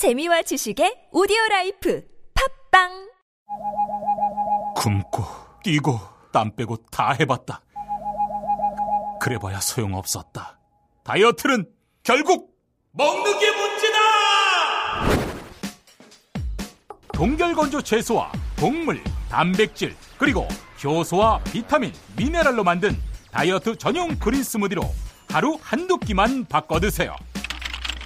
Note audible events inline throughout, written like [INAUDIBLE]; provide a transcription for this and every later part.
재미와 지식의 오디오 라이프 팟빵 굶고 뛰고 땀 빼고 다 해봤다. 그래봐야 소용없었다. 다이어트는 결국 먹는 게 문제다! 동결건조 채소와 곡물, 단백질, 그리고 효소와 비타민, 미네랄로 만든 다이어트 전용 그린 스무디로 하루 한두 끼만 바꿔 드세요.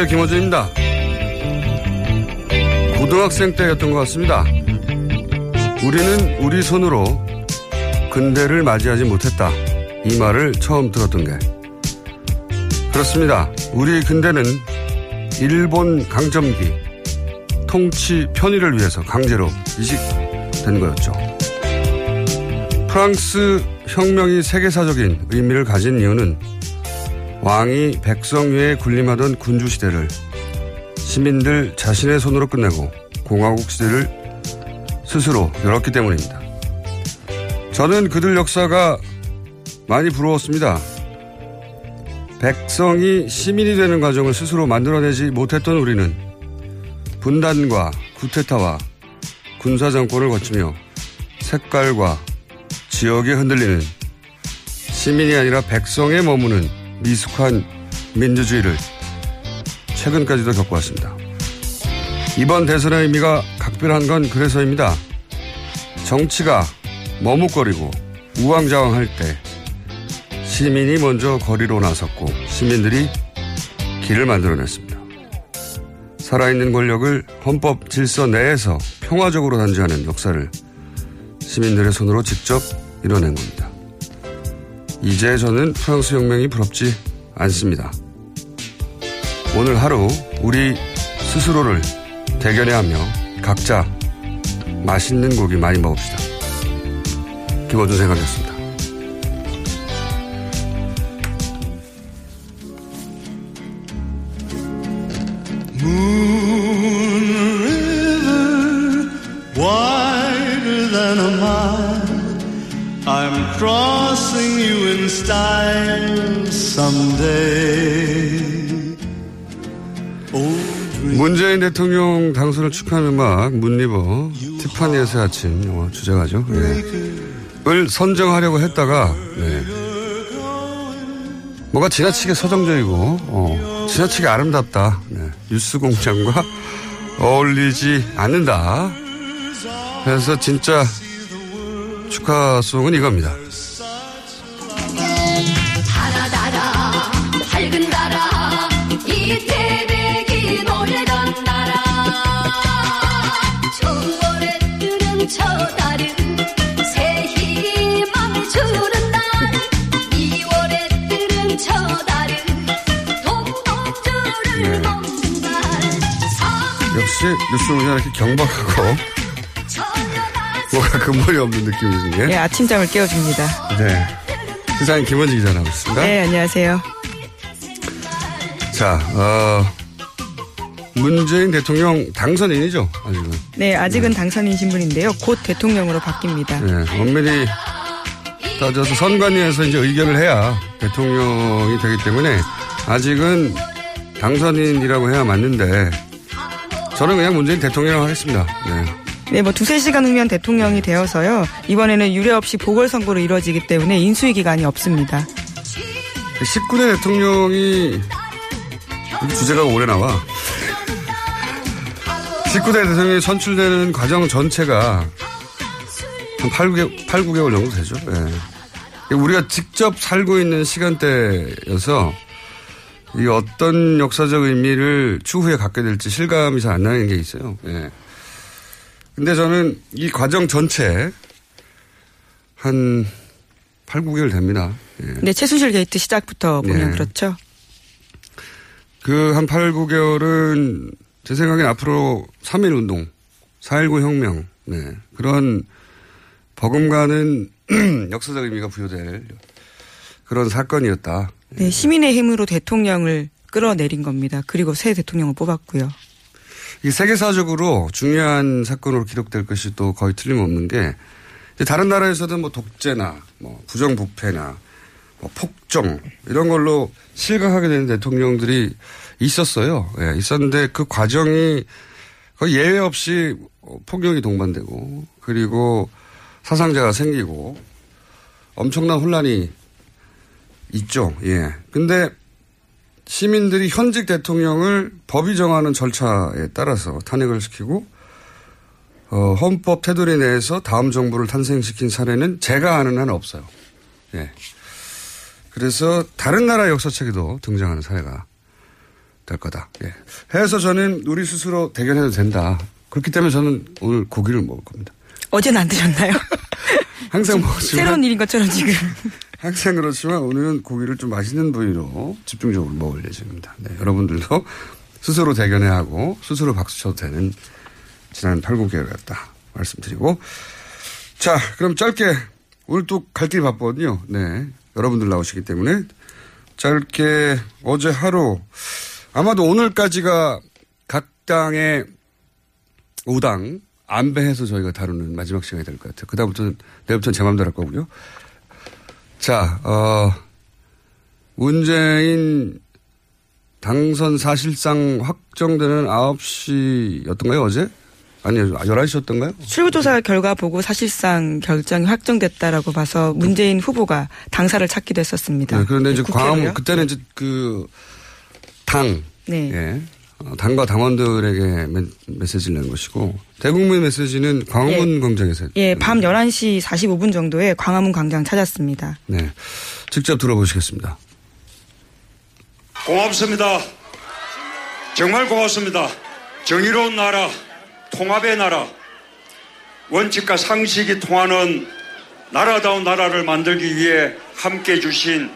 안녕하세요. 김호준입니다. 고등학생 때였던 것 같습니다. 우리는 우리 손으로 근대를 맞이하지 못했다. 이 말을 처음 들었던 게. 그렇습니다. 우리 근대는 일본 강점기, 통치 편의를 위해서 강제로 이식된 거였죠. 프랑스 혁명이 세계사적인 의미를 가진 이유는 왕이 백성 위에 군림하던 군주 시대를 시민들 자신의 손으로 끝내고 공화국 시대를 스스로 열었기 때문입니다. 저는 그들 역사가 많이 부러웠습니다. 백성이 시민이 되는 과정을 스스로 만들어내지 못했던 우리는 분단과 구테타와 군사정권을 거치며 색깔과 지역에 흔들리는 시민이 아니라 백성에 머무는 미숙한 민주주의를 최근까지도 겪어왔습니다. 이번 대선의 의미가 각별한 건 그래서입니다. 정치가 머뭇거리고 우왕좌왕할 때 시민이 먼저 거리로 나섰고 시민들이 길을 만들어냈습니다. 살아있는 권력을 헌법 질서 내에서 평화적으로 단지하는 역사를 시민들의 손으로 직접 이뤄낸 겁니다. 이제 저는 프랑스 혁명이 부럽지 않습니다. 오늘 하루 우리 스스로를 대견해 하며 각자 맛있는 고기 많이 먹읍시다. 김어준 생각이었습니다. 문재인 대통령 당선을 축하하는 음악 문리버 티파니에서의 아침 영화 주제가죠. 네. 을 선정하려고 했다가 네. 뭐가 지나치게 서정적이고 어, 지나치게 아름답다. 네. 뉴스 공장과 어울리지 않는다. 그래서 진짜 축하송은 이겁니다. 뉴스는 이렇게 경박하고 뭐가 근본이 없는 느낌이 드는 예, 아침잠을 깨워줍니다. 네. 세상에 김원지 기자 나오셨습니다. 네, 안녕하세요. 자, 어, 문재인 대통령 당선인이죠, 아직은. 네, 아직은 당선인 신 분인데요. 곧 대통령으로 바뀝니다. 네, 엄밀히 따져서 선관위에서 이제 의결을 해야 대통령이 되기 때문에 아직은 당선인이라고 해야 맞는데 저는 그냥 문재인 대통령 하겠습니다. 네. 네, 뭐 두세 시간 후면 대통령이 되어서요. 이번에는 유례 없이 보궐선거로 이루어지기 때문에 인수위 기간이 없습니다. 19대 대통령이 주제가 오래 나와. 19대 대통령이 선출되는 과정 전체가 한 8, 9개월, 8, 9개월 정도 되죠. 예. 우리가 직접 살고 있는 시간대여서 이 어떤 역사적 의미를 추후에 갖게 될지 실감이 잘 안 나는 게 있어요. 예. 근데 저는 이 과정 전체 한 8, 9개월 됩니다. 예. 네, 최순실 게이트 시작부터 보면 네. 그렇죠. 그 한 8, 9개월은 제 생각엔 앞으로 3.1 운동, 4.19 혁명, 네. 그런 버금가는 [CLEARS THROAT] 역사적 의미가 부여될 그런 사건이었다. 네, 시민의 힘으로 대통령을 끌어내린 겁니다. 그리고 새 대통령을 뽑았고요. 이 세계사적으로 중요한 사건으로 기록될 것이 또 거의 틀림없는 게 다른 나라에서는 뭐 독재나 뭐 부정부패나 뭐 폭정 이런 걸로 실각하게 되는 대통령들이 있었어요. 예, 있었는데 그 과정이 거의 예외 없이 폭력이 동반되고 그리고 사상자가 생기고 엄청난 혼란이 있죠. 예. 근데 시민들이 현직 대통령을 법이 정하는 절차에 따라서 탄핵을 시키고 어, 헌법 테두리 내에서 다음 정부를 탄생시킨 사례는 제가 아는 한 없어요. 예. 그래서 다른 나라 역사책에도 등장하는 사례가 될 거다. 예. 해서 저는 우리 스스로 대견해도 된다. 그렇기 때문에 저는 오늘 고기를 먹을 겁니다. 어제는 안 드셨나요? [LAUGHS] 항상 먹었지만 새로운 일인 것처럼 지금. [LAUGHS] 항상 그렇지만 오늘은 고기를 좀 맛있는 부위로 집중적으로 먹을 예정입니다. 네, 여러분들도 스스로 대견해 하고 스스로 박수 쳐도 되는 지난 8, 9개월 같다 말씀드리고 자 그럼 짧게 오늘 또 갈 길이 바쁘거든요. 네 여러분들 나오시기 때문에 짧게 어제 하루 아마도 오늘까지가 각 당의 5당 안배해서 저희가 다루는 마지막 시간이 될 것 같아요. 그다음부터는 내일부터는 제 마음대로 할 거고요. 자, 어, 문재인 당선 사실상 확정되는 9시였던가요, 어제? 아니요, 11시였던가요? 출구조사 결과 보고 사실상 결정이 확정됐다라고 봐서 문재인 후보가 당사를 찾기도 했었습니다. 네, 그런데 이제. 광화문, 그때는 이제 그, 당. 네. 예. 어, 당과 당원들에게 메, 메시지를 낸 것이고, 대국민 메시지는 광화문 예. 광장에서. 예, 밤 11시 45분 정도에 광화문 광장 찾았습니다. 네. 직접 들어보시겠습니다. 고맙습니다. 정말 고맙습니다. 정의로운 나라, 통합의 나라, 원칙과 상식이 통하는 나라다운 나라를 만들기 위해 함께 해주신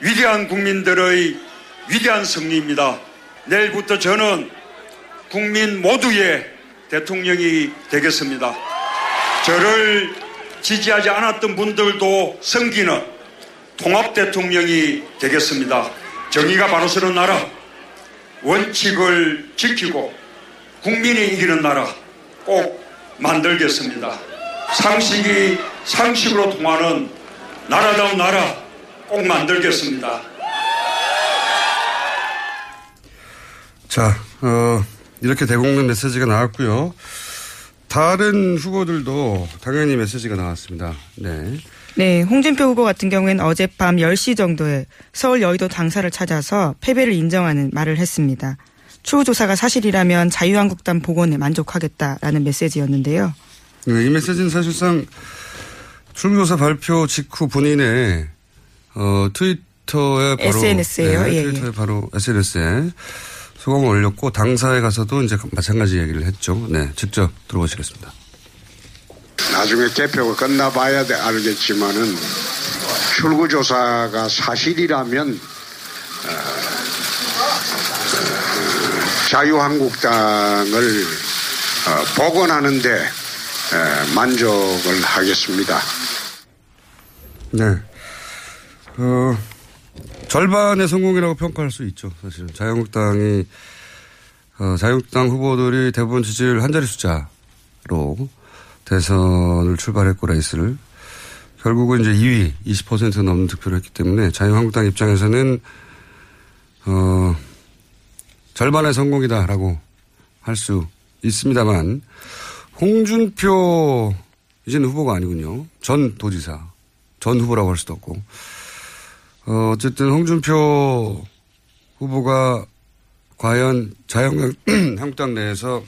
위대한 국민들의 위대한 승리입니다. 내일부터 저는 국민 모두의 대통령이 되겠습니다. 저를 지지하지 않았던 분들도 섬기는 통합 대통령이 되겠습니다. 정의가 바로 서는 나라, 원칙을 지키고 국민이 이기는 나라 꼭 만들겠습니다. 상식이 상식으로 통하는 나라다운 나라 꼭 만들겠습니다. 자, 어, 이렇게 대국민 메시지가 나왔고요. 다른 후보들도 당연히 메시지가 나왔습니다. 네. 네, 홍준표 후보 같은 경우에는 어젯밤 10시 정도에 서울 여의도 당사를 찾아서 패배를 인정하는 말을 했습니다. 추후 조사가 사실이라면 자유한국당 복원에 만족하겠다라는 메시지였는데요. 네, 이 메시지는 사실상 출구조사 발표 직후 본인의 어, 트위터에 바로 SNS예요. 네, 예, 트위터에 바로 SNS에 소감을 올렸고 당사에 가서도 이제 마찬가지 얘기를 했죠. 네, 직접 들어보시겠습니다. 나중에 개표가 끝나봐야 돼- 알겠지만은 출구조사가 사실이라면 어, 어, 자유한국당을 어, 복원하는데 에, 만족을 하겠습니다. 네. 어, 절반의 성공이라고 평가할 수 있죠. 사실은 자유한국당이 어, 자유한국당 후보들이 대부분 지지율 한 자리 숫자로 대선을 출발했고 레이스를 결국은 이제 2위 20% 넘는 득표를 했기 때문에 자유한국당 입장에서는 어, 절반의 성공이다라고 할 수 있습니다만 홍준표 이제는 후보가 아니군요. 전 도지사 전 후보라고 할 수도 없고 어, 어쨌든 홍준표 후보가 과연 자유한국당 [CLEARS THROAT] 내에서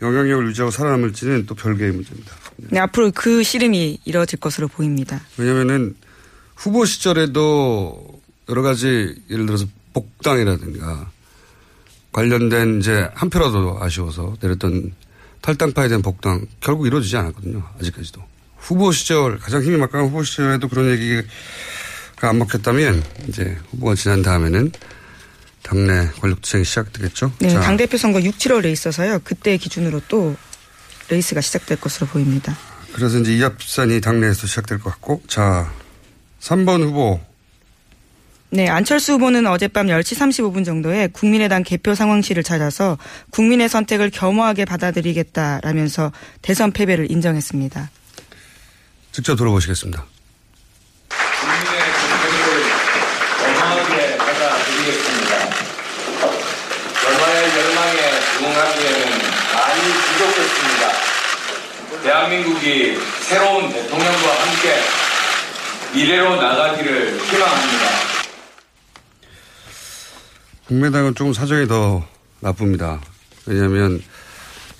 영향력을 유지하고 살아남을지는 또 별개의 문제입니다. 네, 앞으로 그 씨름이 이뤄질 것으로 보입니다. 왜냐면은 후보 시절에도 여러 가지 예를 들어서 복당이라든가 관련된 이제 한 표라도 아쉬워서 내렸던 탈당파에 대한 복당 결국 이루어지지 않았거든요. 아직까지도. 후보 시절 가장 힘이 막강한 후보 시절에도 그런 얘기가 안 먹혔다면 이제 후보가 지난 다음에는 당내 권력 투쟁이 시작되겠죠. 네, 자, 당대표 선거 6, 7월에 있어서요. 그때 기준으로 또 레이스가 시작될 것으로 보입니다. 그래서 이제 이합집산이 당내에서 시작될 것 같고 자 3번 후보 네, 안철수 후보는 어젯밤 10시 35분 정도에 국민의당 개표 상황실을 찾아서 국민의 선택을 겸허하게 받아들이겠다라면서 대선 패배를 인정했습니다. 직접 들어보시겠습니다. 국민의 선택을 겸허하게 받아들이겠습니다. 얼마의 열망에 부응하기에는 많이 부족했습니다. 대한민국이 새로운 대통령과 함께 미래로 나가기를 희망합니다. 국민의당은 조금 사정이 더 나쁩니다. 왜냐하면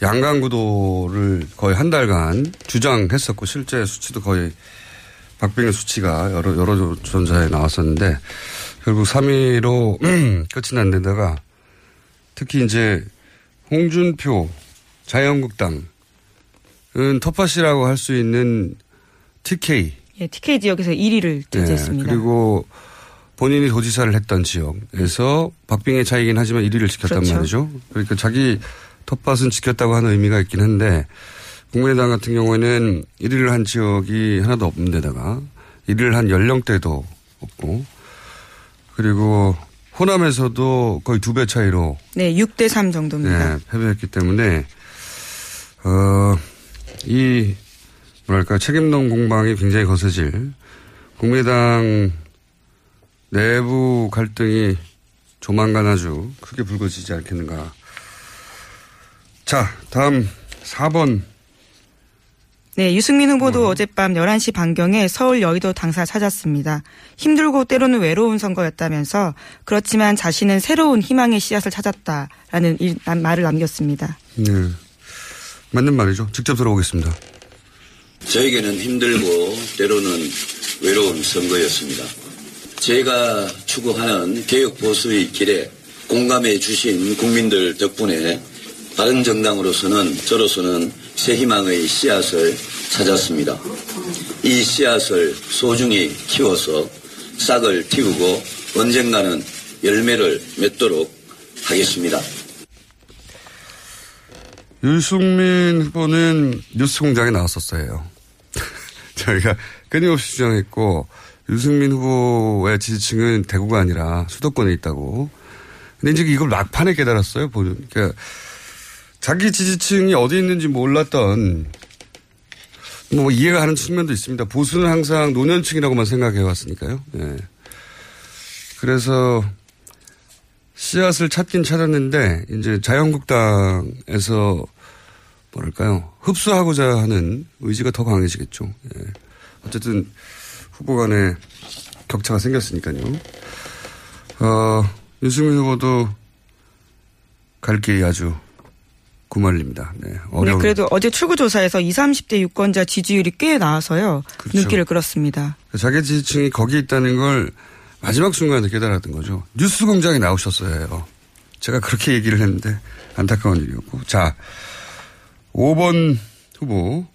양강구도를 거의 한 달간 주장했었고 실제 수치도 거의 박빙의 수치가 여러 여러 전사에 나왔었는데 결국 3위로 [CLEARS THROAT] 끝이 난 데다가 특히 이제 홍준표 자유한국당은 터파시라고 할 수 있는 TK 예, TK 지역에서 1위를 차지했습니다. 네, 그리고 본인이 도지사를 했던 지역에서 박빙의 차이긴 하지만 1위를 지켰단 그렇죠. 말이죠. 그러니까 자기 텃밭은 지켰다고 하는 의미가 있긴 한데 국민의당 같은 경우에는 1위를 한 지역이 하나도 없는 데다가 1위를 한 연령대도 없고 그리고 호남에서도 거의 두 배 차이로 네, 6대 3 정도입니다. 네, 패배했기 때문에 어, 이 뭐랄까 책임론 공방이 굉장히 거세질 국민의당 내부 갈등이 조만간 아주 크게 불거지지 않겠는가. 자, 다음 4번. 네, 유승민 후보도 어젯밤 11시 반경에 서울 여의도 당사 찾았습니다. 힘들고 때로는 외로운 선거였다면서 그렇지만 자신은 새로운 희망의 씨앗을 찾았다라는 일- 말을 남겼습니다. 네. 맞는 말이죠. 직접 들어보겠습니다. 저에게는 힘들고 때로는 외로운 선거였습니다. 제가 추구하는 개혁 보수의 길에 공감해 주신 국민들 덕분에 바른 정당으로서는 저로서는 새 희망의 씨앗을 찾았습니다. 이 씨앗을 소중히 키워서 싹을 틔우고 언젠가는 열매를 맺도록 하겠습니다. 유승민 후보는 뉴스 공장에 나왔었어요. [LAUGHS] 저희가 끊임없이 주장했고, 유승민 후보의 지지층은 대구가 아니라 수도권에 있다고. 근데 이제 이걸 막판에 깨달았어요. 그러니까 자기 지지층이 어디 있는지 몰랐던, 뭐 이해가 가는 측면도 있습니다. 보수는 항상 노년층이라고만 생각해 왔으니까요. 예. 그래서 씨앗을 찾긴 찾았는데 이제 자유한국당에서 뭐랄까요 흡수하고자 하는 의지가 더 강해지겠죠. 예. 어쨌든 후보 간에 격차가 생겼으니까요. 어, 유승민 후보도 갈 길이 아주 구말립니다. 네, 네, 어려운. 그래도 어제 출구조사에서 20, 30대 유권자 지지율이 꽤 나와서요. 그렇죠. 눈길을 끌었습니다. 자기 지지층이 거기 있다는 걸 마지막 순간에 깨달았던 거죠. 뉴스 공장에 나오셨어야 해요. 제가 그렇게 얘기를 했는데 안타까운 일이었고. 자, 5번 후보.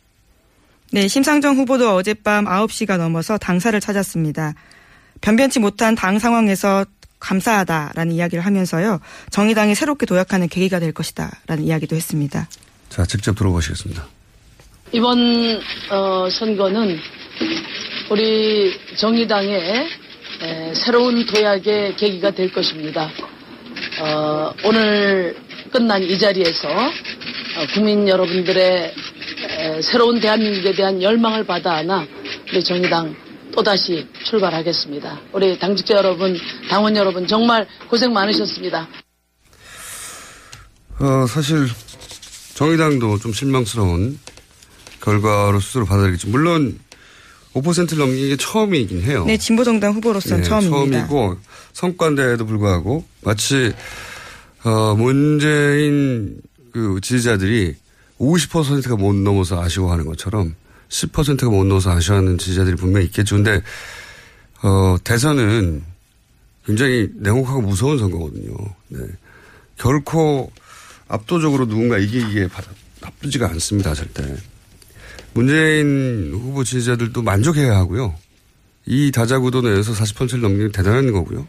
네, 심상정 후보도 어젯밤 9시가 넘어서 당사를 찾았습니다. 변변치 못한 당 상황에서 감사하다라는 이야기를 하면서요. 정의당이 새롭게 도약하는 계기가 될 것이다라는 이야기도 했습니다. 자, 직접 들어보시겠습니다. 이번 어, 선거는 우리 정의당의 에, 새로운 도약의 계기가 될 것입니다. 어, 오늘 끝난 이 자리에서 어, 국민 여러분들의 에, 새로운 대한민국에 대한 열망을 받아 안아 우리 정의당 또다시 출발하겠습니다. 우리 당직자 여러분, 당원 여러분 정말 고생 많으셨습니다. 어, 사실 정의당도 좀 실망스러운 결과로 스스로 받아들이겠죠. 물론 5%를 넘긴 게 처음이긴 해요. 네, 진보정당 후보로서는 네, 처음입니다. 처음이고 성과인데도 불구하고 마치 어, 문재인 그 지지자들이 50%가 못 넘어서 아쉬워하는 것처럼 10%가 못 넘어서 아쉬워하는 지지자들이 분명히 있겠죠. 근데 어, 대선은 굉장히 냉혹하고 무서운 선거거든요. 네. 결코 압도적으로 누군가 이기기에 나쁘지가 않습니다. 절대. 문재인 후보 지지자들도 만족해야 하고요. 이 다자구도 내에서 40%를 넘기는 대단한 거고요.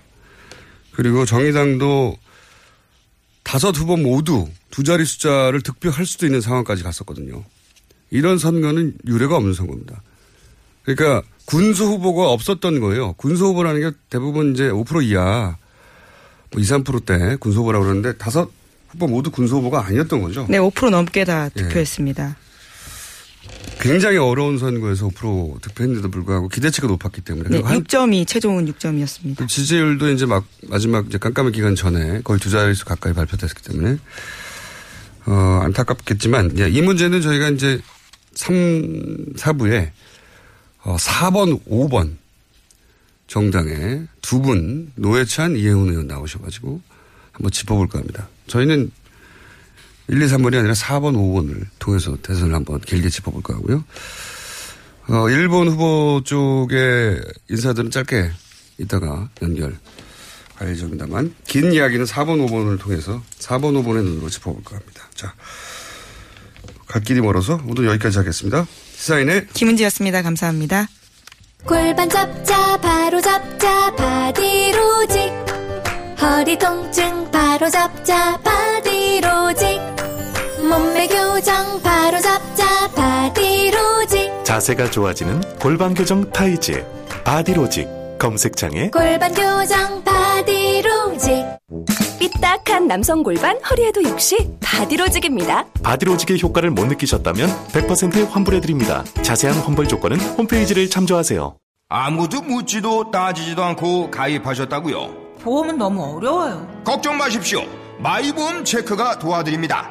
그리고 정의당도 다섯 후보 모두 두 자리 숫자를 득표할 수도 있는 상황까지 갔었거든요. 이런 선거는 유례가 없는 선거입니다. 그러니까 군수 후보가 없었던 거예요. 군수 후보라는 게 대부분 이제 5% 이하, 뭐 2, 3%대 군수 후보라고 그러는데 다섯 후보 모두 군수 후보가 아니었던 거죠. 네, 5% 넘게 다 득표했습니다. 예. 굉장히 어려운 선거에서 5% 득표했는데도 불구하고 기대치가 높았기 때문에. 네, 6점이 최종은 6점이었습니다. 그 지지율도 이제 막 마지막 이제 깜깜한 기간 전에 거의 두 자릿수 가까이 발표됐기 때문에 어, 안타깝겠지만 이 문제는 저희가 이제 3, 4부에 어, 4번, 5번 정당에 두 분 노회찬, 이혜훈 의원 나오셔가지고 한번 짚어볼까 합니다. 저희는 1, 2, 3번이 아니라 4번, 5번을 통해서 대선을 한번 길게 짚어볼까 하고요. 어, 일본 후보 쪽의 인사들은 짧게 이따가 연결 할 예정입니다만 긴 이야기는 4번, 5번을 통해서 4번, 5번의 눈으로 짚어볼까 합니다. 자, 갈 길이 멀어서 오늘 여기까지 하겠습니다. 시사인의 김은지였습니다. 감사합니다. 골반 잡자 바로 잡자 바디로직 허리 통증 바로 잡자 바디로직 몸매 교정 바로 잡자 바디로직 자세가 좋아지는 골반 교정 타이즈 바디로직 검색창에 골반 교정 바디로직 삐딱한 남성 골반 허리에도 역시 바디로직입니다. 바디로직의 효과를 못 느끼셨다면 100% 환불해드립니다. 자세한 환불 조건은 홈페이지를 참조하세요. 아무도 묻지도 따지지도 않고 가입하셨다고요? 보험은 너무 어려워요. 걱정 마십시오. 마이보험 체크가 도와드립니다.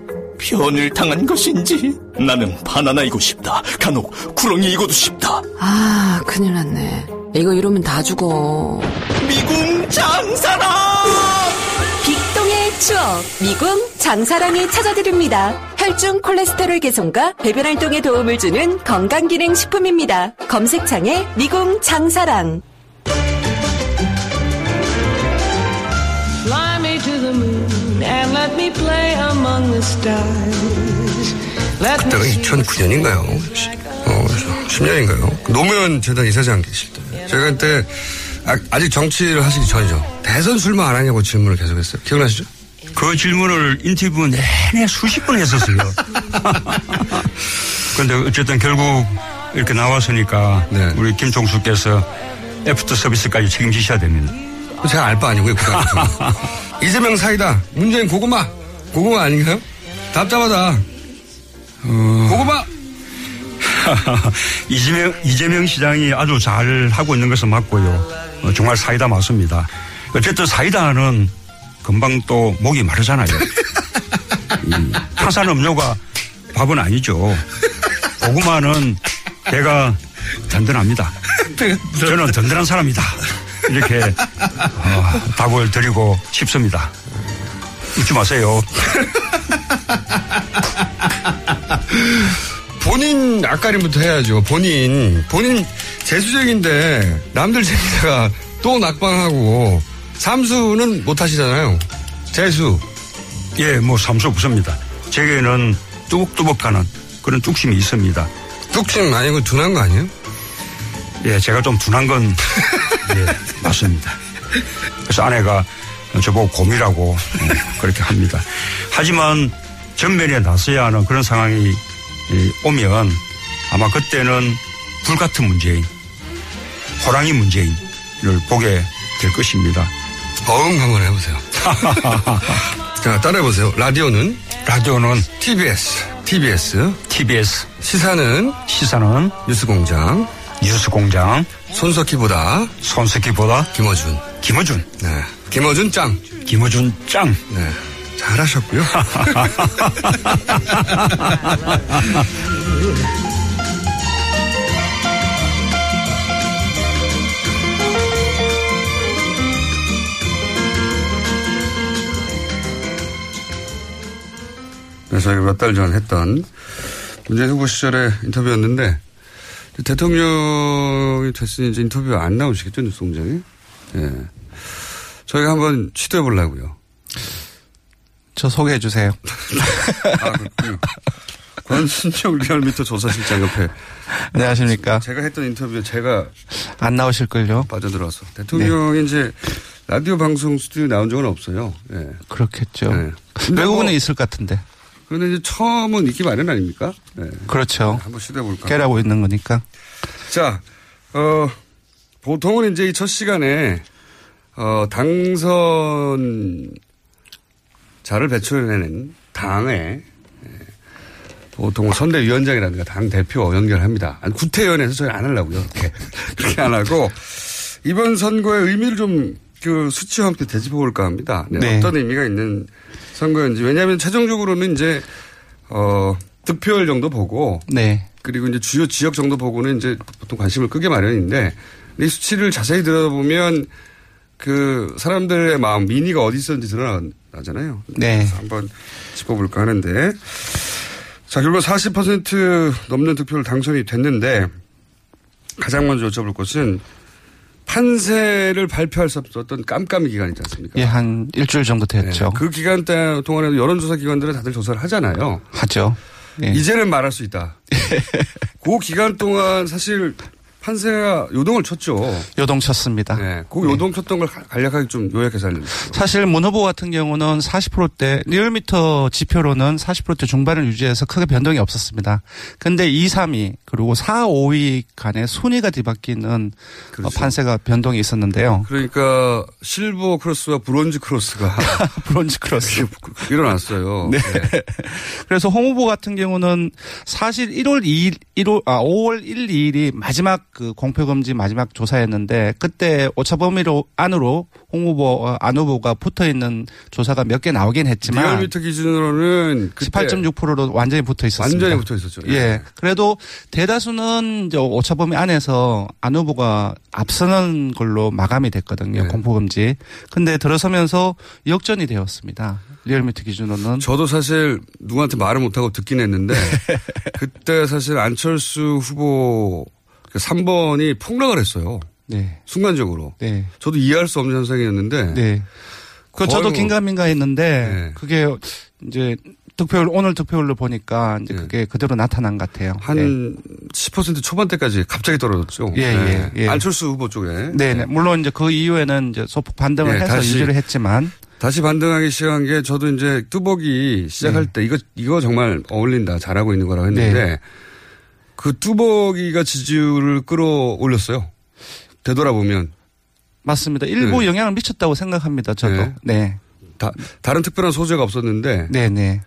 변을 당한 것인지 나는 바나나이고 싶다. 간혹 구렁이이고도 싶다. 아 큰일 났네. 이거 이러면 다 죽어. 미궁 장사랑! 빅동의 추억 미궁 장사랑이 찾아드립니다. 혈중 콜레스테롤 개선과 배변 활동에 도움을 주는 건강기능 식품입니다. 검색창에 미궁 장사랑. 그때가 me 2009년인가요? 어, 10년인가요? 노무현 재단 이사장 계실 때. 제가 그때 아직 정치를 하시기 전이죠. 대선 출마 안 하냐고 질문을 계속했어요. 기억나시죠? 그 질문을 인터뷰 내내 수십 번 했었어요. [LAUGHS] 그런데 어쨌든 결국 이렇게 나왔으니까 네. 우리 김총수께서 애프터 서비스까지 책임지셔야 됩니다. 제가 알 바 아니고요. [LAUGHS] 이재명 사이다. 문재인 고구마. 고구마 아닌가요? 답답하다. 어... 고구마. [LAUGHS] 이재명, 이재명 시장이 아주 잘 하고 있는 것은 맞고요. 어, 정말 사이다 맞습니다. 어쨌든 사이다는 금방 또 목이 마르잖아요. [LAUGHS] 이 탄산 음료가 밥은 아니죠. 고구마는 배가 든든합니다. [LAUGHS] 저는 든든한 사람이다. 이렇게 어, 답을 드리고 싶습니다. 웃지 마세요. 본인 앞가림부터 해야죠. 본인 본인 재수쟁인데 남들 재기다가 또 낙방하고 삼수는 못 하시잖아요. 재수. 예, 뭐 삼수 없습니다. 제게는 뚜벅뚜벅하는 그런 뚝심이 있습니다. 뚝심 아니고 둔한 거 아니에요? 예, 제가 좀 둔한 건 [LAUGHS] 예, 맞습니다. 그래서 아내가 저보고 곰이라고 예, 그렇게 합니다. 하지만 전면에 나서야 하는 그런 상황이 예, 오면 아마 그때는 불같은 문재인, 호랑이 문재인을 보게 될 것입니다. 어음 한번 해보세요. [LAUGHS] 자, 따라해보세요. 라디오는? 라디오는 TBS. TBS. TBS. 시사는? 시사는? 뉴스공장. 뉴스공장. 손석희보다? 손석희보다? 김어준. 김어준. 네. 김어준 짱. 김어준 짱. 네. 잘하셨고요. [LAUGHS] 네, 저희가 몇 달 전 했던 문재인 후보 시절의 인터뷰였는데 대통령이 됐으니 이제 인터뷰 안 나오시겠죠 뉴스 공장에? 예. 저희가 한번 시도해 보려고요. 저 소개해 주세요. [LAUGHS] 아, 그렇군요. 권순정 리얼미터 조사실장 옆에. 안녕하십니까. 제가 했던 인터뷰에 제가. 안 나오실걸요? 빠져들어서. 대통령이 네. 이제 라디오 방송 스튜디오 나온 적은 없어요. 예. 그렇겠죠. 네. 외국은 뭐, 있을 것 같은데. 그런데 이제 처음은 있기 마련 아닙니까? 네. 그렇죠. 한번 시도해 볼까요? 깨라고 있는 거니까. 자, 어, 보통은 이제 이 첫 시간에, 어, 당선 자를 배출해내는 당의 보통 선대위원장이라든가 당 대표 연결합니다. 구태위원회에서 저희 안 하려고요. 이렇게. [LAUGHS] 그렇게 안 하고 이번 선거의 의미를 좀 그 수치와 함께 되짚어 볼까 합니다. 네. 네. 어떤 의미가 있는 선거인지. 왜냐하면 최종적으로는 이제 어 득표율 정도 보고 네. 그리고 이제 주요 지역 정도 보고는 이제 보통 관심을 끄게 마련인데 이 수치를 자세히 들어보면 그 사람들의 마음 민의가 어디 있었는지 드러나잖아요. 네. 한번 짚어볼까 하는데 자 결국 40% 넘는 득표를 당선이 됐는데 가장 먼저 여쭤볼 것은 판세를 발표할 수 없었던 깜깜이 기간 있지 않습니까? 예, 한 일주일 정도 됐죠. 네, 그 기간 동안에도 여론조사 기관들은 다들 조사를 하잖아요. 하죠. 예. 이제는 말할 수 있다. [LAUGHS] 그 기간 동안 사실 판세가 요동을 쳤죠. 요동 쳤습니다. 네. 그 요동 쳤던 걸 간략하게 좀 요약해서 알려주세요. 사실 문 후보 같은 경우는 40%대, 리얼미터 지표로는 40%대 중반을 유지해서 크게 변동이 없었습니다. 근데 2, 3위, 그리고 4, 5위 간의 순위가 뒤바뀌는 그렇죠. 판세가 변동이 있었는데요. 그러니까 실버 크로스와 브론즈 크로스가. [LAUGHS] 브론즈 크로스. 일어났어요. 네. 네. 그래서 홍 후보 같은 경우는 사실 1월 2일, 1월, 아, 5월 1, 2일이 마지막 그 공표금지 마지막 조사였는데 그때 오차 범위로 안으로 홍 후보 어, 안 후보가 붙어 있는 조사가 몇 개 나오긴 했지만 리얼미터 기준으로는 18.6%로 완전히 붙어 있었습니다. 완전히 붙어 있었죠. 예. 예. 그래도 대다수는 이제 오차 범위 안에서 안 후보가 앞서는 걸로 마감이 됐거든요. 네. 공표검지. 근데 들어서면서 역전이 되었습니다. 리얼미터 기준으로는. 저도 사실 누구한테 말을 못하고 듣긴 했는데 [LAUGHS] 그때 사실 안철수 후보 3번이 그 폭락을 했어요. 네. 순간적으로. 네. 저도 이해할 수 없는 현상이었는데. 네. 그 저도 뭐 긴가민가 했는데 네. 그게 이제 득표율 오늘 득표율로 보니까 이제 네. 그게 그대로 나타난 것 같아요. 한 네. 10% 초반대까지 갑자기 떨어졌죠. 예, 네. 예, 예. 안철수 후보 쪽에. 네, 네. 물론 이제 그 이후에는 이제 소폭 반등을 네, 해서 다시, 유지를 했지만 다시 반등하기 시작한 게 저도 이제 뚜벅이 시작할 네. 때 이거 이거 정말 어울린다 잘하고 있는 거라고 했는데 네. 그 뚜벅이가 지지율을 끌어올렸어요. 되돌아보면. 맞습니다. 일부 네. 영향을 미쳤다고 생각합니다. 저도. 네. 네. 다, 다른 특별한 소재가 없었는데. 네네.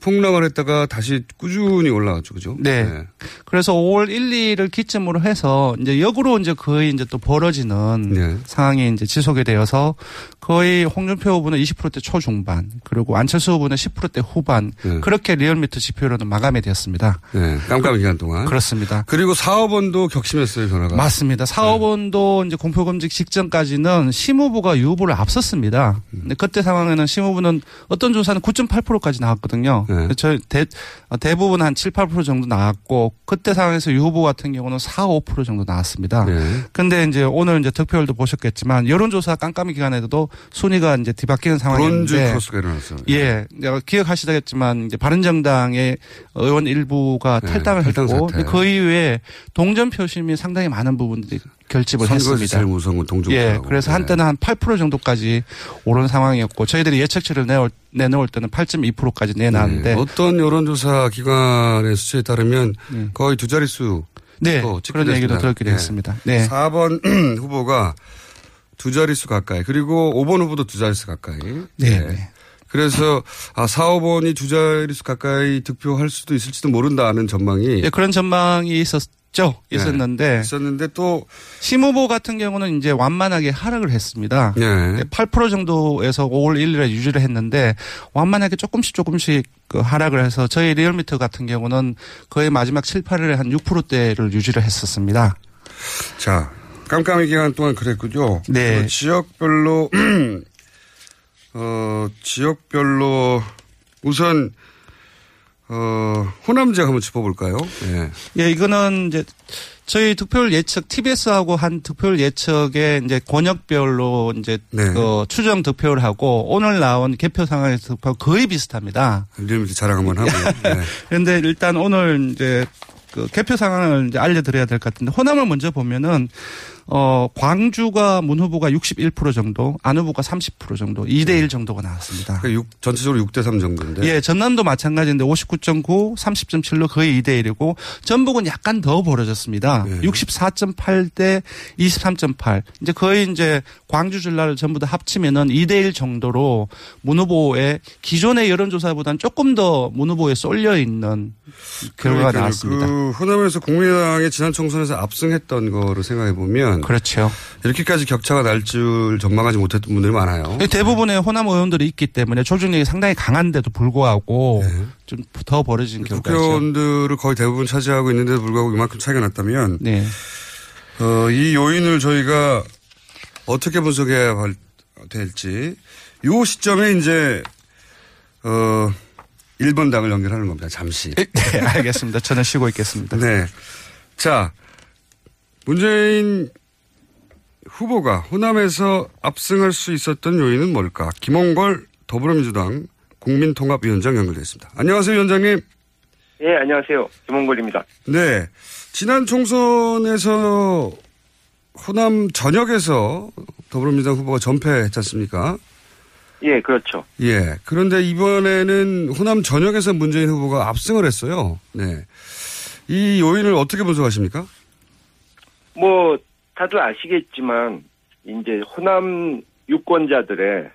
폭락을 했다가 다시 꾸준히 올라갔죠, 그죠? 네. 그래서 5월 1, 2를 기점으로 해서 이제 역으로 이제 거의 이제 또 벌어지는 네. 상황이 이제 지속이 되어서 거의 홍준표 후보는 20%대 초중반 그리고 안철수 후보는 10%대 후반 그렇게 리얼미터 지표로는 마감이 되었습니다. 네. 깜깜이 기간 동안. 그렇습니다. 그리고 사업원도 격심했어요, 변화가. 맞습니다. 사업원도 이제 공표검증 직전까지는 심 후보가 유 후보를 앞섰습니다. 근데 그때 상황에는 심 후보는 어떤 조사는 9.8%까지 나왔거든요. 저희 대, 어, 대부분 한 7, 8% 정도 나왔고 그때 상황에서 유 후보 같은 경우는 4, 5% 정도 나왔습니다. 근데 이제 오늘 이제 득표율도 보셨겠지만 여론조사 깜깜이 기간에도 순위가 이제 뒤바뀌는 브론즈 상황인데 크로스가 일어났어요. 예, 이제 기억하시겠지만 이제 바른정당의 의원 일부가 탈당을 네, 탈당 했고 사태. 그 이후에 동전 표심이 상당히 많은 부분들이 결집을 했습니다. 건 동조표라고. 예, 그래서 한때는 한 8% 정도까지 오른 상황이었고 저희들이 예측치를 내올, 내놓을 때는 8.2%까지 내놨는데 네. 어떤 여론조사 기관의 수치에 따르면 거의 두 자릿수. 네, 또 그런 얘기도 찍히겠습니다. 들었게 됐습니다. 네. 4번 [CLEARS THROAT] 후보가 두 자릿수 가까이 그리고 5번 후보도 두 자릿수 가까이. 네, 네. 그래서 아 4, 5번이 두 자릿수 가까이 득표할 수도 있을지도 모른다는 전망이 예, 그런 전망이 있었 죠. 있었는데 있었는데 또 심 후보 같은 경우는 이제 완만하게 하락을 했습니다. 네. 8% 정도에서 5월 1일에 유지를 했는데 완만하게 조금씩 조금씩 그 하락을 해서 저희 리얼미터 같은 경우는 거의 마지막 7, 8일에 한 6%대를 유지를 했었습니다. 자, 깜깜이 기간 동안 그랬군요. 네. 그 지역별로, [CLEARS THROAT] 어, 지역별로 우선, 어, 호남지역 한번 짚어볼까요? 예. 예, 이거는 이제 저희 득표율 예측 TBS하고 한 득표율 예측에 이제 권역별로 이제 네. 그 추정 득표를 하고 오늘 나온 개표 상황에서 득표 거의 비슷합니다. 리얼미터 자랑 한번 하고. 네. [LAUGHS] 그런데 일단 오늘 이제 그 개표 상황을 이제 알려드려야 될 것 같은데 호남을 먼저 보면은 어 광주가 문 후보가 61% 정도, 안 후보가 30% 정도, 2대 1 정도가 나왔습니다. 그 육- 전체적으로 6대3 정도인데. 예, 전남도 마찬가지인데 59.9, 30.7로 거의 2대 1이고 전북은 약간 더 벌어졌습니다. 64.8대 23.8. 이제 거의 이제 광주 전라를 전부 다 합치면은 2대 1 정도로 문 후보의 기존의 여론조사보다는 조금 더 문 후보에 쏠려 있는 결과가 그러니까요. 나왔습니다. 그 호남에서 국민의당의 지난 총선에서 압승했던 거를 생각해 보면. 그렇죠. 이렇게까지 격차가 날 줄 전망하지 못했던 분들이 많아요. 대부분의 호남 의원들이 있기 때문에 조직력이 상당히 강한데도 불구하고 네. 좀더 벌어진 결과죠. 국회의원들을 거의 대부분 차지하고 있는데도 불구하고 이만큼 차이가 났다면 네. 어, 이 요인을 저희가 어떻게 분석해야 할- 될지 요 시점에 이제 어 1번 당을 연결하는 겁니다. 잠시. 네, 알겠습니다. 저는 쉬고 있겠습니다. 네. 자, 문재인 후보가 호남에서 압승할 수 있었던 요인은 뭘까? 김홍걸 더불어민주당 국민통합위원장 연결됐습니다. 안녕하세요, 위원장님. 예, 안녕하세요. 김홍걸입니다. 네. 지난 총선에서 호남 전역에서 더불어민주당 후보가 전패했지 않습니까? 예, 그렇죠. 예. 그런데 이번에는 호남 전역에서 문재인 후보가 압승을 했어요. 네. 이 요인을 어떻게 분석하십니까? 뭐, 다들 아시겠지만, 이제 호남 유권자들의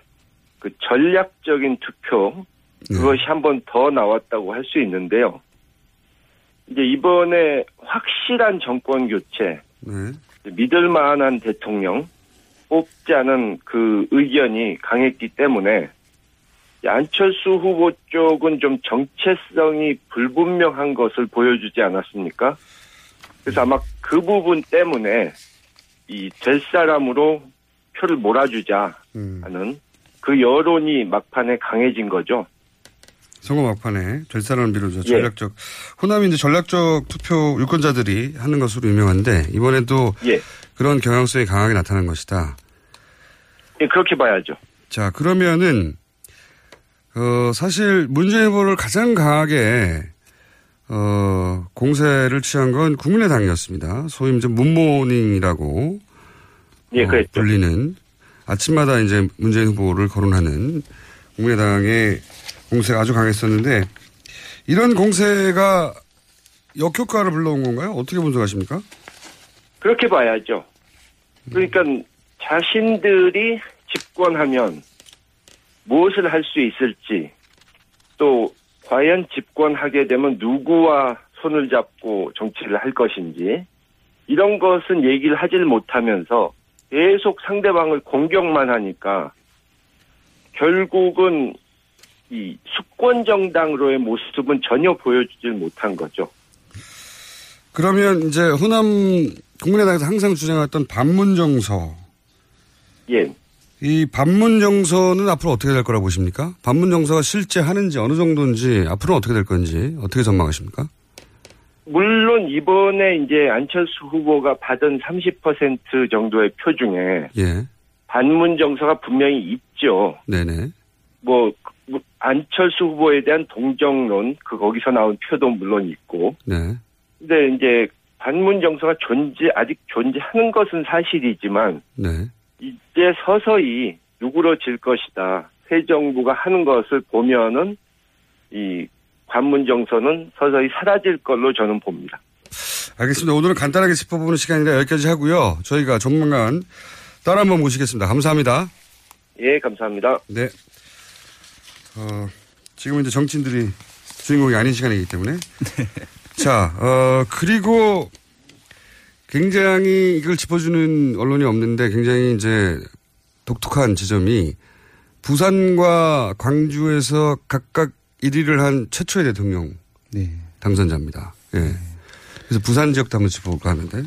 그 전략적인 투표, 그것이 한 번 더 나왔다고 할 수 있는데요. 이제 이번에 확실한 정권 교체, 네. 믿을 만한 대통령 뽑자는 그 의견이 강했기 때문에 이 안철수 후보 쪽은 좀 정체성이 불분명한 것을 보여주지 않았습니까? 그래서 아마 그 부분 때문에 이 될 사람으로 표를 몰아주자 하는 그 여론이 막판에 강해진 거죠. 선거 막판에 될 사람을 미루죠. 예. 전략적. 호남이 이제 전략적 투표 유권자들이 하는 것으로 유명한데 이번에도 예. 그런 경향성이 강하게 나타난 것이다. 예, 그렇게 봐야죠. 자, 그러면은, 어, 사실 문재인 후보를 가장 강하게, 어, 공세를 취한 건 국민의당이었습니다. 소위 이제 문모닝이라고. 예, 어, 그랬죠. 불리는 아침마다 이제 문재인 후보를 거론하는 국민의당의 공세가 아주 강했었는데 이런 공세가 역효과를 불러온 건가요? 어떻게 분석하십니까? 그렇게 봐야죠. 그러니까 자신들이 집권하면 무엇을 할 수 있을지 또 과연 집권하게 되면 누구와 손을 잡고 정치를 할 것인지 이런 것은 얘기를 하질 못하면서 계속 상대방을 공격만 하니까 결국은 이 수권 정당으로의 모습은 전혀 보여주질 못한 거죠. 그러면 이제 호남 국민의당에서 항상 주장했던 반문 정서. 예. 이 반문 정서는 앞으로 어떻게 될 거라고 보십니까? 반문 정서가 실제 하는지 어느 정도인지 앞으로 어떻게 될 건지 어떻게 전망하십니까? 물론 이번에 이제 안철수 후보가 받은 30% 정도의 표 중에 예. 반문 정서가 분명히 있죠. 네네. 뭐 뭐, 안철수 후보에 대한 동정론 그 거기서 나온 표도 물론 있고. 네. 근데 이제 반문 정서가 존재 아직 존재하는 것은 사실이지만 네. 이제 서서히 누그러질 것이다. 새 정부가 하는 것을 보면은 이 관문 정서는 서서히 사라질 걸로 저는 봅니다. 알겠습니다. 오늘은 간단하게 짚어보는 시간이라 여기까지 하고요. 저희가 전문가 따라 한번 모시겠습니다. 감사합니다. 예, 감사합니다. 네. 어, 지금은 이제 정치인들이 주인공이 아닌 시간이기 때문에. [LAUGHS] 자, 어, 그리고 굉장히 이걸 짚어주는 언론이 없는데 굉장히 이제 독특한 지점이 부산과 광주에서 각각 1위를 한 최초의 대통령 당선자입니다. 예. 그래서 부산 지역도 한번 짚어볼까 하는데.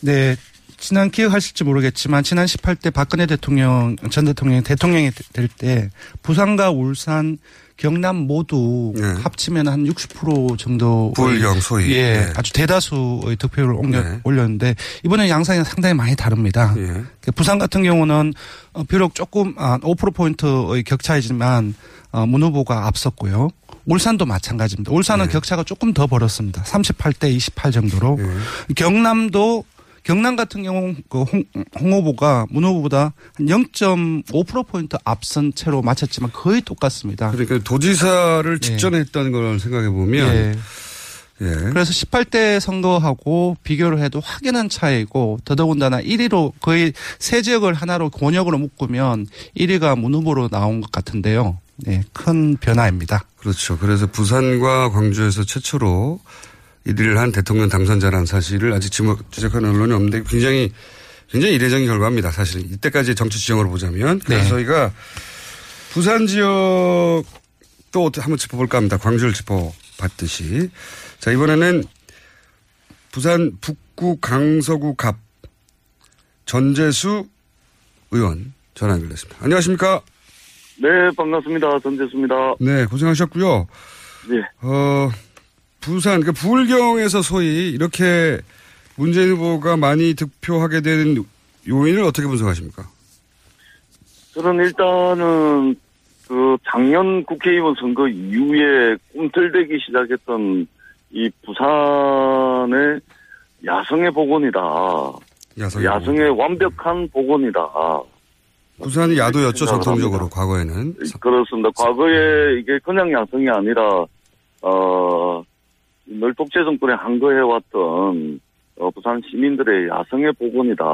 네. 지난 기억하실지 모르겠지만 지난 18대 박근혜 대통령 전 대통령이 대통령이 될 때 부산과 울산 경남 모두 합치면 한 60% 정도 부울경 소위. 예, 네. 아주 대다수의 득표율을 올려, 올렸는데 이번에 양상이 상당히 많이 다릅니다. 그 부산 같은 경우는 어, 비록 조금 아, 5% 포인트의 격차이지만 어, 문 후보가 앞섰고요. 울산도 마찬가지입니다. 울산은 격차가 조금 더 벌었습니다. 38대 28 정도로. 경남도 경남 같은 경우 그 홍, 홍 후보가 문 후보보다 한 0.5%포인트 앞선 채로 마쳤지만 거의 똑같습니다. 그러니까 도지사를 직전에 했다는 걸 생각해 보면. 예. 예. 그래서 18대 선거하고 비교를 해도 확연한 차이고 더더군다나 1위로 거의 세 지역을 하나로 권역으로 묶으면 1위가 문 후보로 나온 것 같은데요. 네, 큰 변화입니다. 그렇죠. 그래서 부산과 광주에서 최초로 1위를 한 대통령 당선자라는 사실을 아직 지적하는 언론이 없는데 굉장히 굉장히 이례적인 결과입니다. 사실 이때까지 정치 지형으로 보자면 그래서 네. 저희가 부산 지역 또 한번 짚어볼까 합니다. 광주를 짚어봤듯이 자 이번에는 부산 북구 강서구 갑 전재수 의원 전화 연결됐습니다. 안녕하십니까? 네, 반갑습니다. 전재수입니다. 네, 고생하셨고요. 네. 어, 부산, 그 부울경에서 소위 이렇게 문재인 후보가 많이 득표하게 되는 요인을 어떻게 분석하십니까? 저는 일단은 그 작년 국회의원 선거 이후에 꿈틀대기 시작했던 이 부산의 야성의 복원이다. 야성의 야성의 완벽한 복원이다. 부산이 야도였죠, 전통적으로, 과거에는. 그렇습니다. 과거에 이게 그냥 야성이 아니라 어, 늘 독재 정권에 항거해왔던 어, 부산 시민들의 야성의 복원이다.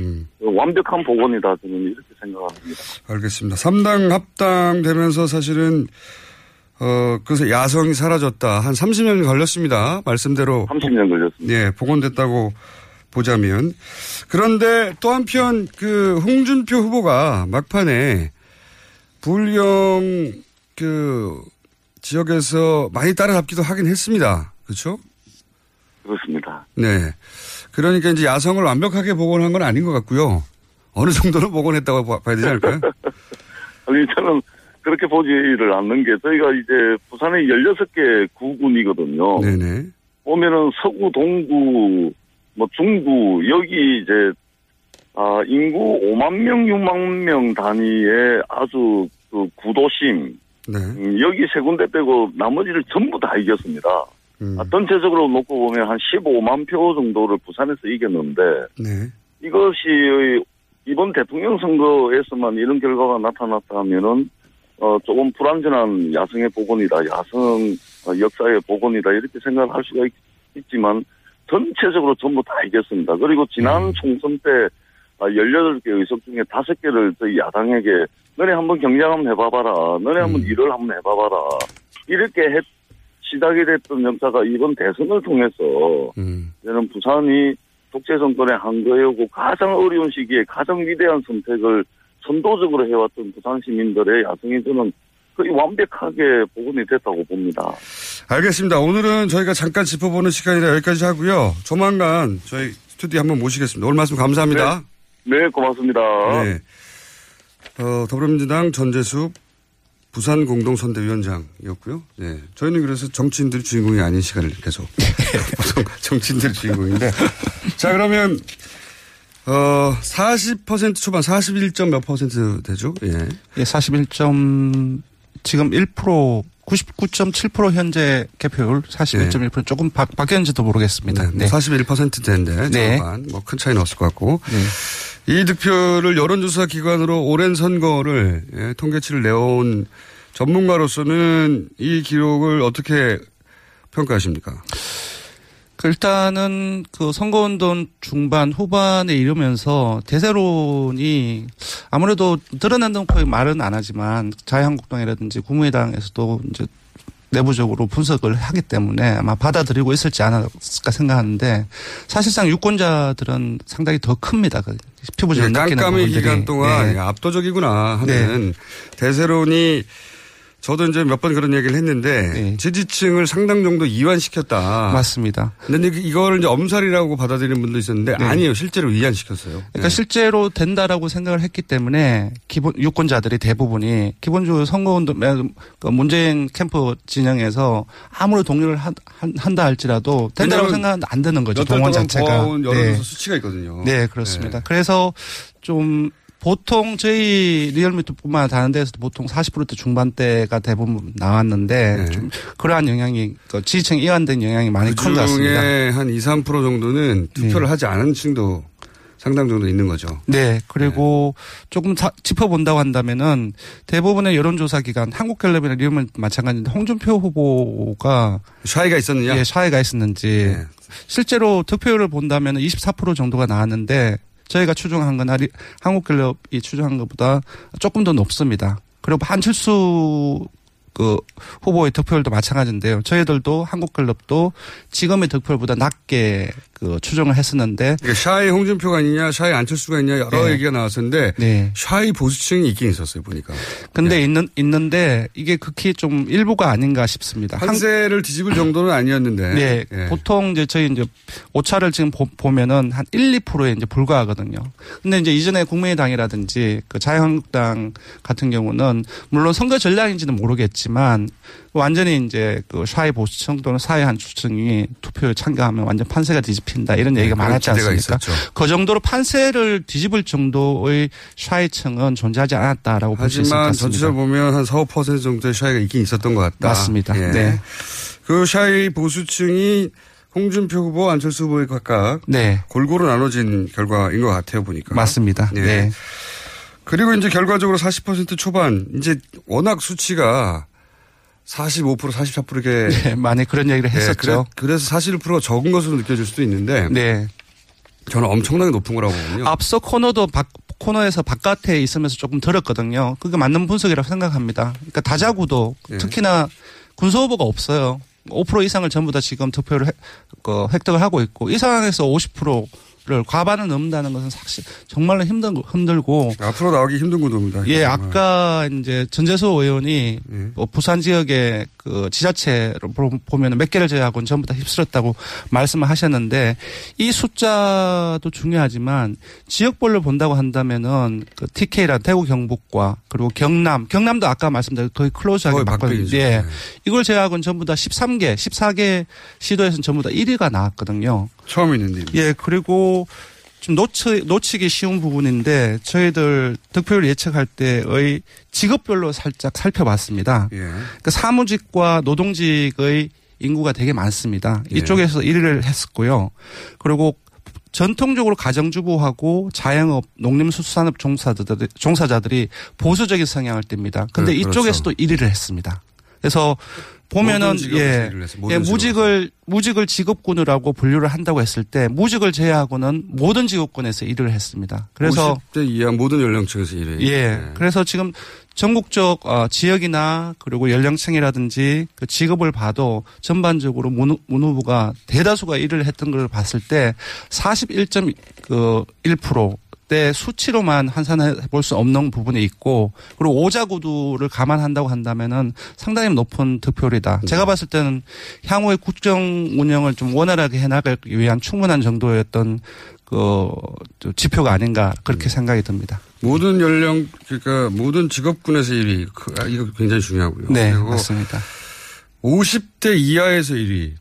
음. 완벽한 복원이다. 저는 이렇게 생각합니다. 알겠습니다. 3당 합당되면서 사실은, 어, 그래서 야성이 사라졌다. 한 30년 걸렸습니다. 말씀대로. 30년 걸렸습니다. 예, 복원됐다고 보자면. 그런데 또 한편 그 홍준표 후보가 막판에 부울경 그 지역에서 많이 따라잡기도 하긴 했습니다. 그렇죠? 그렇습니다. 네. 그러니까 이제 야성을 완벽하게 복원한 건 아닌 것 같고요. 어느 정도는 복원했다고 봐- 봐야 되지 않을까요? [LAUGHS] 아니, 저는 그렇게 보지를 않는 게 저희가 이제 부산에 16개 구군이거든요. 네네. 보면은 서구, 동구, 뭐 중구, 여기 이제, 아, 인구 5만 명, 6만 명 단위의 아주 그 구도심. 네. 음, 여기 세 군데 빼고 나머지를 전부 다 이겼습니다. 음. 아, 전체적으로 놓고 보면 한 15만 표 정도를 부산에서 이겼는데, 네. 이것이 이번 대통령 선거에서만 이런 결과가 나타났다 하면은 어 조금 불완전한 야성의 복원이다, 야성 어, 역사의 복원이다 이렇게 생각을 할 수가 있, 지만 전체적으로 전부 다 이겼습니다. 그리고 지난 총선 때 아, 18개 의석 중에 5개를 저희 야당에게 너네 한번 경쟁 한번 해봐봐라, 너네 한번 일을 한번 해봐봐라. 이렇게 해, 시작이 됐던 역사가 이번 대선을 통해서 음. 저는 부산이 독재 정권에 한 거였고 가장 어려운 시기에 가장 위대한 선택을 선도적으로 해왔던 부산 시민들의 야성이 저는 거의 완벽하게 복원이 됐다고 봅니다. 알겠습니다. 오늘은 저희가 잠깐 짚어보는 시간이라 여기까지 하고요. 조만간 저희 스튜디오 한번 모시겠습니다. 오늘 말씀 감사합니다. 네, 고맙습니다. 네. 어, 더불어민주당 전재수 부산 공동선대위원장이었고요. 네. 저희는 그래서 정치인들이 주인공이 아닌 시간을 계속. 보통 [LAUGHS] 정치인들이 주인공인데. 자, 그러면, 어, 40% 초반, 41점 몇 퍼센트 되죠? 예. 예, 41점 지금 1% 99.7% 현재 개표율 41.1% 조금 바, 바뀌었는지도 모르겠습니다. 네. 41%대인데 네. 절반 뭐큰 차이는 없을 것 같고 이 득표를 여론조사 기관으로 오랜 선거를 예, 통계치를 내온 전문가로서는 이 기록을 어떻게 평가하십니까? 그 일단은 그 선거운동 중반 후반에 이르면서 대세론이 아무래도 드러난다는 거의 말은 안 하지만 자유한국당이라든지 국민의당에서도 이제 내부적으로 분석을 하기 때문에 아마 받아들이고 있을지 않았을까 생각하는데 사실상 유권자들은 상당히 더 큽니다. 그 피부적으로 예, 느끼는 깜깜이 부분들이. 기간 동안 네. 압도적이구나 하는 대세론이 저도 이제 몇 번 그런 얘기를 했는데 지지층을 상당 정도 이완시켰다. 네. 맞습니다. 근데 이걸 이제 엄살이라고 받아들이는 분도 있었는데 네. 아니에요. 실제로 이완시켰어요. 그러니까 네. 실제로 된다라고 생각을 했기 때문에 기본 유권자들이 대부분이 기본적으로 선거운동 그 문재인 캠프 진영에서 아무리 동료를 한, 한- 한다 할지라도 된다고 왜냐면 생각은 안 되는 거죠. 동원 자체가. 모아온 여론조사 수치가 있거든요. 네, 그렇습니다. 그래서 좀 보통 저희 리얼미터뿐만 다른 데서도 보통 40%대 중반대가 대부분 나왔는데 좀 그러한 영향이 그 지지층 이완된 영향이 많이 큰 것 같습니다. 네. 그중에 한 2, 3% 정도는 투표를 하지 않은 층도 상당 정도 있는 거죠. 네, 그리고 조금 다 짚어본다고 한다면은 대부분의 여론조사 기관, 한국갤럽이나 리움은 마찬가지인데 홍준표 후보가 shy가 있었느냐? 예, shy가 있었는지 실제로 득표율을 본다면은 24% 정도가 나왔는데 저희가 추정한 리- 한국갤럽이 추정한 것보다 조금 더 높습니다. 그리고 안철수 그 후보의 득표율도 마찬가지인데요. 저희들도 한국갤럽도 지금의 득표율보다 낮게 그 추정을 했었는데 그러니까 shy 홍준표가 있냐, shy 안철수가 있냐 여러 네. 얘기가 나왔었는데 네. shy 보수층이 있긴 있었어요 보니까. 근데 있는 있는데 이게 극히 좀 일부가 아닌가 싶습니다. 한- 한세를 뒤집을 정도는 아니었는데. 네. 예. 보통 이제 저희 이제 오차를 지금 보, 보면은 한 1, 2%에 이제 불과하거든요. 근데 이제 이전에 국민의당이라든지 그 자유한국당 같은 경우는 물론 선거 전략인지는 모르겠지만 완전히 이제 그 샤이 보수층 또는 사회 한 추층이 투표에 참가하면 완전 판세가 뒤집힌다 이런 얘기가 네, 많았지 않습니까? 있었죠. 그 정도로 판세를 뒤집을 정도의 샤이층은 존재하지 않았다라고 볼 수 있을 것 같습니다. 전체적으로 보면 한 4, 5% 정도의 샤이가 있긴 있었던 것 같다. 맞습니다. 예. 네. 그 샤이 보수층이 홍준표 후보, 안철수 후보에 각각 네. 골고루 나눠진 결과인 것 같아요 보니까. 맞습니다. 예. 네. 그리고 이제 결과적으로 40% 초반 이제 워낙 수치가 45% 44% 이렇게 [LAUGHS] 네, 많이 그런 얘기를 했었죠. 그래, 서 41%가 적은 것으로 느껴질 수도 있는데 네. 저는 엄청나게 높은 거라고 보거든요. 앞서 코너도 바, 코너에서 바깥에 있으면서 조금 들었거든요. 그게 맞는 분석이라고 생각합니다. 그러니까 다자구도 네. 특히나 군소 후보가 없어요. 5% 이상을 전부 다 지금 투표를 획, 그 획득을 하고 있고 이 상황에서 50% 를 과반을 넘는다는 것은 사실 정말로 힘든 힘들고 앞으로 나오기 힘든 구도입니다. 예, 정말. 아까 이제 전재수 의원이 예. 뭐 부산 지역의 그 지자체로 보면 몇 개를 제외하고는 전부 다 휩쓸었다고 말씀을 하셨는데 이 숫자도 중요하지만 지역별로 본다고 한다면은 그 TK란 대구 경북과 그리고 경남, 경남도 아까 말씀드린 거의 클로즈하게. 박빙이죠. 예. 네. 이걸 제외하고는 전부 다 13개, 14개 시도에서는 전부 다 1위가 나왔거든요. 처음 있는데. 예, 그리고 좀 놓치, 놓치기 쉬운 부분인데 저희들 득표율 예측할 때의 직업별로 살짝 살펴봤습니다. 예. 그 사무직과 노동직의 인구가 되게 많습니다. 예. 이쪽에서 1위를 했었고요. 그리고 전통적으로 가정주부하고 자영업, 농림수산업 종사자들이, 종사자들이 보수적인 성향을 띱니다. 근데 네, 그렇죠. 이쪽에서도 1위를 했습니다. 그래서 보면은 예, 예 무직을 무직을 직업군이라고 분류를 한다고 했을 때 무직을 제외하고는 모든 직업군에서 일을 했습니다. 그래서 50대 이하 모든 연령층에서 일해요. 네. 예. 그래서 지금 전국적 어, 지역이나 그리고 연령층이라든지 그 직업을 봐도 전반적으로 문, 문 후보가 대다수가 일을 했던 걸 봤을 때 41.1% 대 수치로만 환산해 볼 수 없는 부분이 있고 그리고 오자구두를 감안한다고 한다면은 상당히 높은 득표율이다. 제가 봤을 때는 향후의 국정 운영을 좀 원활하게 해나가기 위한 충분한 정도였던 그 지표가 아닌가 그렇게 생각이 듭니다. 모든 연령 그러니까 모든 직업군에서 1위 그, 아, 이거 굉장히 중요하고요. 네, 맞습니다. 50대 이하에서 1위.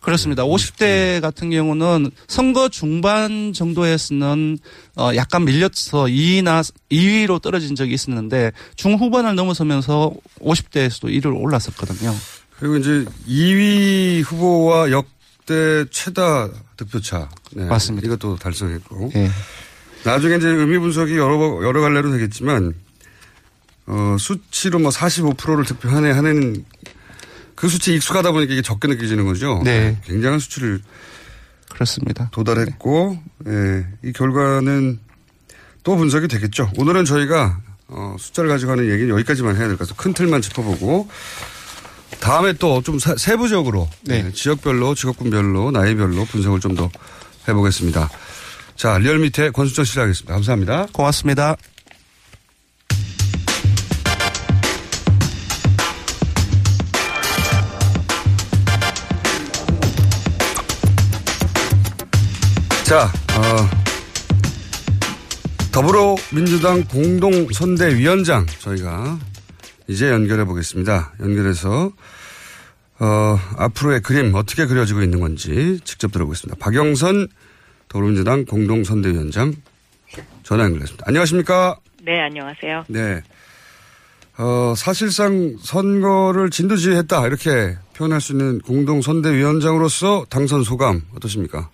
그렇습니다. 50대 같은 경우는 선거 중반 정도에서는 어 약간 밀려서 2위나 2위로 떨어진 적이 있었는데 중후반을 넘어서면서 50대에서도 1위로 올랐었거든요. 그리고 이제 2위 후보와 역대 최다 득표차. 네, 맞습니다. 이것도 달성했고. 예. 나중에 이제 의미 분석이 여러 여러 갈래로 되겠지만 어, 수치로 뭐 45%를 득표하네 하는 그 수치에 익숙하다 보니까 이게 적게 느껴지는 거죠. 네. 굉장한 수치를 그렇습니다. 도달했고 예, 이 결과는 또 분석이 되겠죠. 오늘은 저희가 어, 숫자를 가지고 하는 얘기는 여기까지만 해야 될 것 같아서 큰 틀만 짚어보고 다음에 또 좀 세부적으로 예, 지역별로 직업군별로 나이별로 분석을 좀 더 해보겠습니다. 자 리얼미터 권순정 씨를 하겠습니다. 감사합니다. 고맙습니다. 자, 어, 더불어민주당 공동선대위원장 저희가 이제 연결해 보겠습니다. 연결해서 어, 앞으로의 그림 어떻게 그려지고 있는 건지 직접 들어보겠습니다. 박영선 더불어민주당 공동선대위원장 전화 연결했습니다. 안녕하십니까? 네, 안녕하세요. 네. 어, 사실상 선거를 진두지휘했다 이렇게 표현할 수 있는 공동선대위원장으로서 당선 소감 어떠십니까?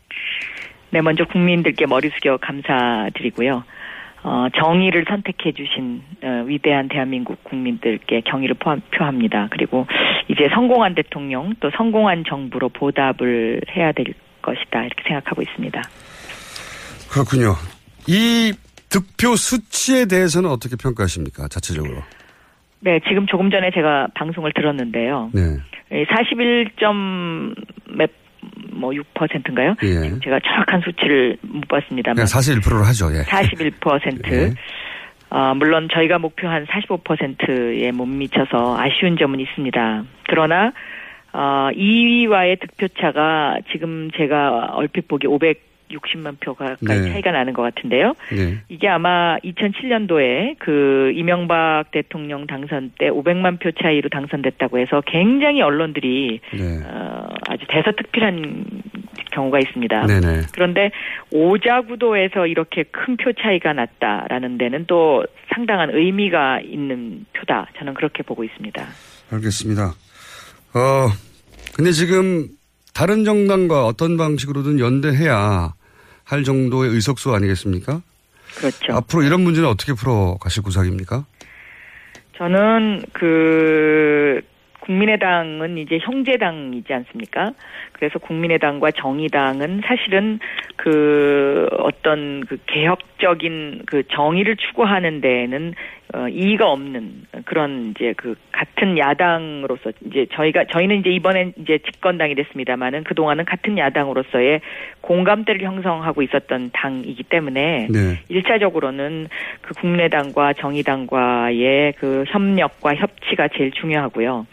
네, 먼저 국민들께 머리 숙여 감사드리고요. 어, 정의를 선택해 주신 어, 위대한 대한민국 국민들께 경의를 포함, 표합니다. 그리고 이제 성공한 대통령 또 성공한 정부로 보답을 해야 될 것이다 이렇게 생각하고 있습니다. 그렇군요. 이 득표 수치에 대해서는 어떻게 평가하십니까? 자체적으로. 네, 지금 조금 전에 제가 방송을 들었는데요. 네. 41점 몇, 뭐 6%인가요? 예. 제가 정확한 수치를 못 봤습니다만. 그냥 41%를 하죠. 예. 41%. 예. 어, 물론 저희가 목표한 45%에 못 미쳐서 아쉬운 점은 있습니다. 그러나 어, 2위와의 득표차가 지금 제가 얼핏 보기 560만 표 가까이 네. 차이가 나는 것 같은데요. 네. 이게 아마 2007년도에 그 이명박 대통령 당선 때 500만 표 차이로 당선됐다고 해서 굉장히 언론들이 네. 어, 아주 대서특필한 경우가 있습니다. 네네. 그런데 오자구도에서 이렇게 큰 표 차이가 났다라는 데는 또 상당한 의미가 있는 표다. 저는 그렇게 보고 있습니다. 알겠습니다. 어, 근데 지금 다른 정당과 어떤 방식으로든 연대해야 할 정도의 의석수 아니겠습니까? 그렇죠. 앞으로 이런 문제는 어떻게 풀어 가실 구상입니까? 저는 그 국민의당은 이제 형제당이지 않습니까? 그래서 국민의당과 정의당은 사실은 그 어떤 그 개혁적인 그 정의를 추구하는 데에는 어 이의가 없는 그런 이제 그 같은 야당으로서 이제 저희가 저희는 이제 이번엔 이제 집권당이 됐습니다만은 그 동안은 같은 야당으로서의 공감대를 형성하고 있었던 당이기 때문에 네. 일차적으로는 그 국민의당과 정의당과의 그 협력과 협치가 제일 중요하고요.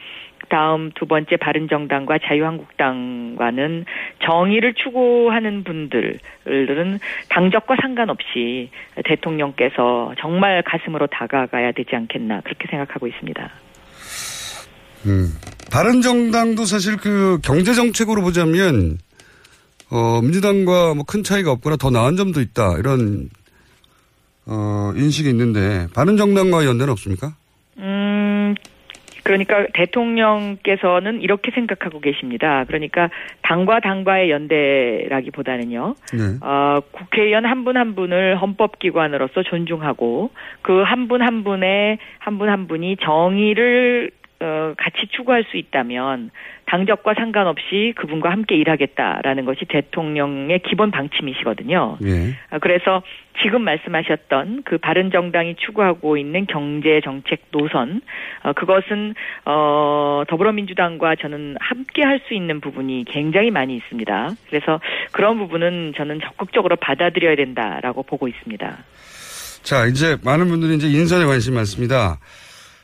다음 두 번째 바른정당과 자유한국당과는 정의를 추구하는 분들은 당적과 상관없이 대통령께서 정말 가슴으로 다가가야 되지 않겠나 그렇게 생각하고 있습니다. 음. 다른 정당도 사실 그 경제 정책으로 보자면 어, 민주당과 뭐 큰 차이가 없거나 더 나은 점도 있다 이런 어, 인식이 있는데 바른 정당과 연대는 없습니까? 음, 그러니까 대통령께서는 이렇게 생각하고 계십니다. 그러니까 당과 당과의 연대라기보다는요. 네. 어, 국회의원 한 분한 분을 헌법기관으로서 존중하고 그 한 분한 분의 한분한 분이 정의를 어, 같이 추구할 수 있다면 당적과 상관없이 그분과 함께 일하겠다라는 것이 대통령의 기본 방침이시거든요. 예. 아, 그래서 지금 말씀하셨던 그 바른 정당이 추구하고 있는 경제 정책 노선 어, 그것은 어 더불어민주당과 저는 함께 할 수 있는 부분이 굉장히 많이 있습니다. 그래서 그런 부분은 저는 적극적으로 받아들여야 된다라고 보고 있습니다. 자, 이제 많은 분들이 이제 인선에 관심 많습니다.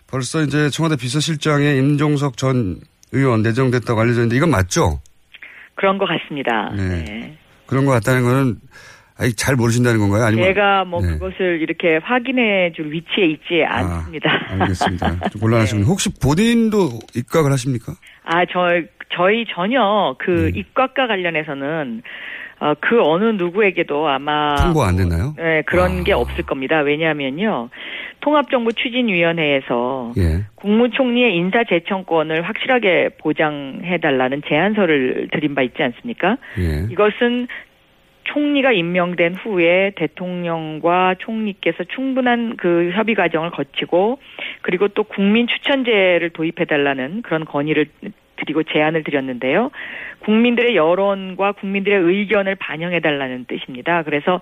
벌써 이제 청와대 비서실장에 임종석 전 의원 내정됐다고 알려졌는데 이건 맞죠? 그런 것 같습니다. 네. 네. 그런 것 같다는 거는 아직 잘 모르신다는 건가요? 아니면 제가 뭐 네. 그것을 이렇게 확인해 줄 위치에 있지 않습니다. 알겠습니다. [LAUGHS] 좀 곤란하시군요. 혹시 본인도 입각을 하십니까? 아, 저, 저희 전혀 그 네. 입각과 관련해서는 어, 그 어느 누구에게도 아마 통보 안 됐나요? 네, 그런 게 없을 겁니다. 왜냐하면요. 통합정부 추진위원회에서 예. 국무총리의 인사재청권을 확실하게 보장해달라는 제안서를 드린 바 있지 않습니까? 예. 이것은 총리가 임명된 후에 대통령과 총리께서 충분한 그 협의 과정을 거치고 그리고 또 국민 추천제를 도입해달라는 그런 건의를 드리고 제안을 드렸는데요. 국민들의 여론과 국민들의 의견을 반영해 달라는 뜻입니다. 그래서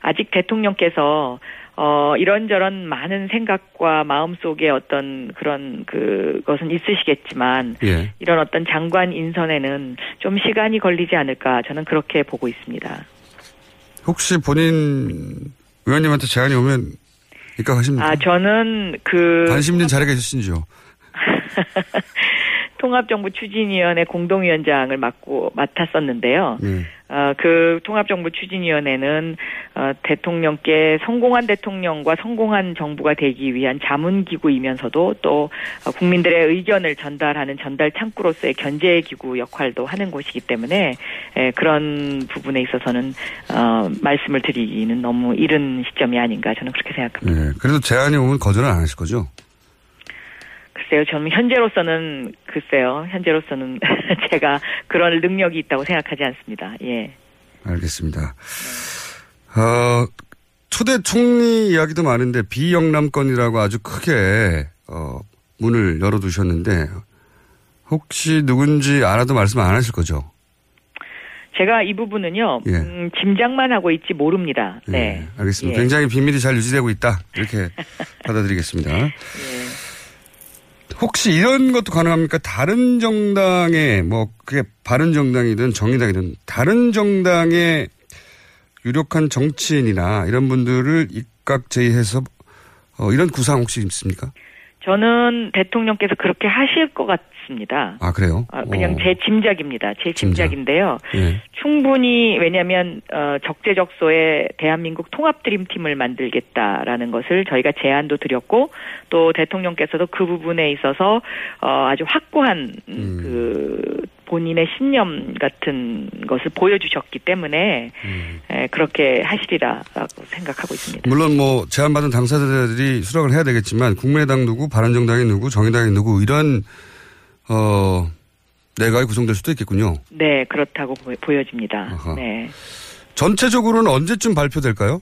아직 대통령께서 어, 이런저런 많은 생각과 마음속에 어떤 그런 그것은 있으시겠지만 예. 이런 어떤 장관 인선에는 좀 시간이 걸리지 않을까 저는 그렇게 보고 있습니다. 혹시 본인 의원님한테 제안이 오면 입각하십니까? 아, 저는 그 관심 있는 자리가 있으신지요? [LAUGHS] 통합정부 추진위원회 공동위원장을 맡고 맡았었는데요. 네. 어, 그 통합정부 추진위원회는 어, 대통령께 성공한 대통령과 성공한 정부가 되기 위한 자문기구이면서도 또 어, 국민들의 의견을 전달하는 전달 창구로서의 견제기구 역할도 하는 곳이기 때문에 에, 그런 부분에 있어서는 어, 말씀을 드리기는 너무 이른 시점이 아닌가 저는 그렇게 생각합니다. 네. 그래도 제안이 오면 거절은 안 하실 거죠? 글쎄요, 저는 현재로서는 글쎄요, 현재로서는 [LAUGHS] 제가 그런 능력이 있다고 생각하지 않습니다. 예. 알겠습니다. 어, 초대 총리 이야기도 많은데 비영남권이라고 아주 크게 어, 문을 열어두셨는데 혹시 누군지 알아도 말씀 안 하실 거죠? 제가 이 부분은요, 예. 음, 짐작만 하고 있지 모릅니다. 네. 예, 알겠습니다. 예. 굉장히 비밀이 잘 유지되고 있다. 이렇게 [LAUGHS] 받아들이겠습니다. 예. 혹시 이런 것도 가능합니까? 다른 정당의 뭐 그게 바른 정당이든 정의당이든 다른 정당의 유력한 정치인이나 이런 분들을 입각 제의해서 어, 이런 구상 혹시 있습니까? 저는 대통령께서 그렇게 하실 것 같습니다. 아 그래요? 아, 그냥 어. 제 짐작입니다. 제 짐작 인데요. 예. 충분히 왜냐하면 어, 적재적소에 대한민국 통합 드림팀을 만들겠다라는 것을 저희가 제안도 드렸고 또 대통령께서도 그 부분에 있어서 어, 아주 확고한 음, 그 본인의 신념 같은 것을 보여주셨기 때문에 에, 그렇게 하시리라라고 생각하고 있습니다. 물론 뭐 제안받은 당사자들이 수락을 해야 되겠지만 국민의당 누구, 바른정당이 누구, 정의당이 누구 이런 어 내각이 구성될 수도 있겠군요. 네, 그렇다고 보, 여집니다. 네. 전체적으로는 언제쯤 발표될까요?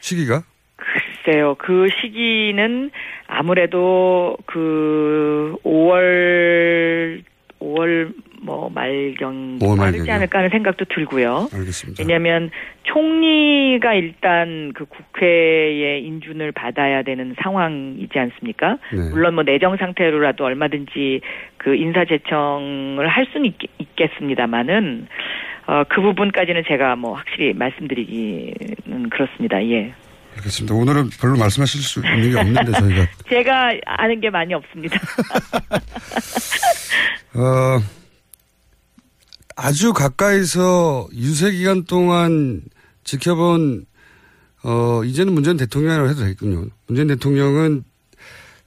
시기가? 글쎄요, 그 시기는 아무래도 그 5월 5월 뭐 말경 5월 빠르지? 않을까 하는 생각도 들고요. 알겠습니다. 왜냐하면 총리가 일단 그 국회의 인준을 받아야 되는 상황이지 않습니까? 네. 물론 뭐 내정 상태로라도 얼마든지 그 인사 제청을 할 수는 있, 있겠습니다만은 어, 그 부분까지는 제가 뭐 확실히 말씀드리기는 그렇습니다. 예. 알겠습니다. 오늘은 별로 말씀하실 수 있는 게 없는데 저희가 [LAUGHS] 제가 아는 게 많이 없습니다. [LAUGHS] 어, 아주 가까이서 유세 기간 동안 지켜본 어, 이제는 문재인 대통령이라고 해도 되겠군요. 문재인 대통령은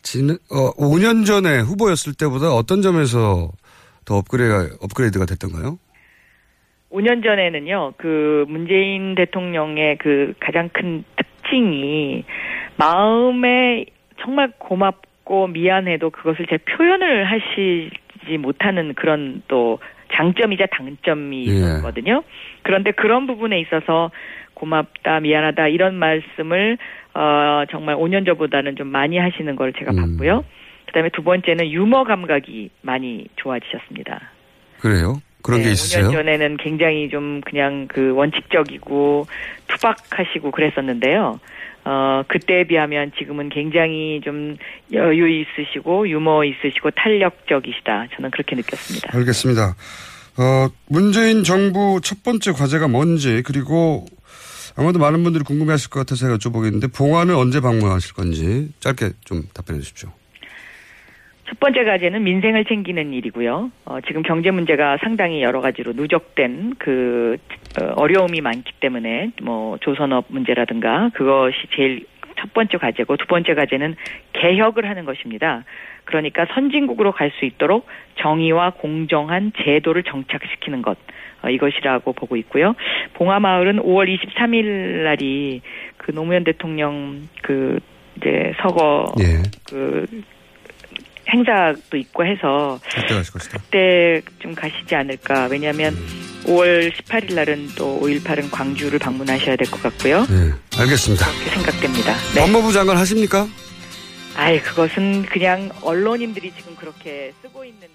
진, 어, 5년 전에 후보였을 때보다 어떤 점에서 더 업그레이드, 업그레이드가 됐던가요? 5년 전에는요, 그 문재인 대통령의 그 가장 큰 특징이 마음에 정말 고맙고 미안해도 그것을 제 표현을 하시지 못하는 그런 또 장점이자 단점이 예. 있었거든요. 그런데 그런 부분에 있어서 고맙다, 미안하다 이런 말씀을 어 정말 5년 전보다는 좀 많이 하시는 걸 제가 봤고요. 그다음에 두 번째는 유머 감각이 많이 좋아지셨습니다. 그래요? 그런 게 네, 있으세요? 5년 전에는 굉장히 좀 그냥 그 원칙적이고 투박하시고 그랬었는데요. 어, 그때에 비하면 지금은 굉장히 좀 여유 있으시고 유머 있으시고 탄력적이시다. 저는 그렇게 느꼈습니다. 알겠습니다. 어, 문재인 정부 첫 번째 과제가 뭔지 그리고 아마도 많은 분들이 궁금해하실 것 같아서 제가 여쭤보겠는데 봉화는 언제 방문하실 건지 짧게 좀 답변해 주십시오. 첫 번째 과제는 민생을 챙기는 일이고요. 어, 지금 경제 문제가 상당히 여러 가지로 누적된 그 어, 어려움이 많기 때문에 뭐 조선업 문제라든가 그것이 제일 첫 번째 과제고 두 번째 과제는 개혁을 하는 것입니다. 그러니까 선진국으로 갈 수 있도록 정의와 공정한 제도를 정착시키는 것 어, 이것이라고 보고 있고요. 봉화마을은 5월 23일 날이 그 노무현 대통령 그 이제 서거 예. 그 행사도 있고 해서 그때 가실 것이다. 그때 좀 가시지 않을까. 왜냐하면 5월 18일 날은 또 5.18은 광주를 방문하셔야 될 것 같고요. 네, 알겠습니다. 그렇게 생각됩니다. 네. 법무부 장관 하십니까? 아이 그것은 그냥 언론인들이 지금 그렇게 쓰고 있는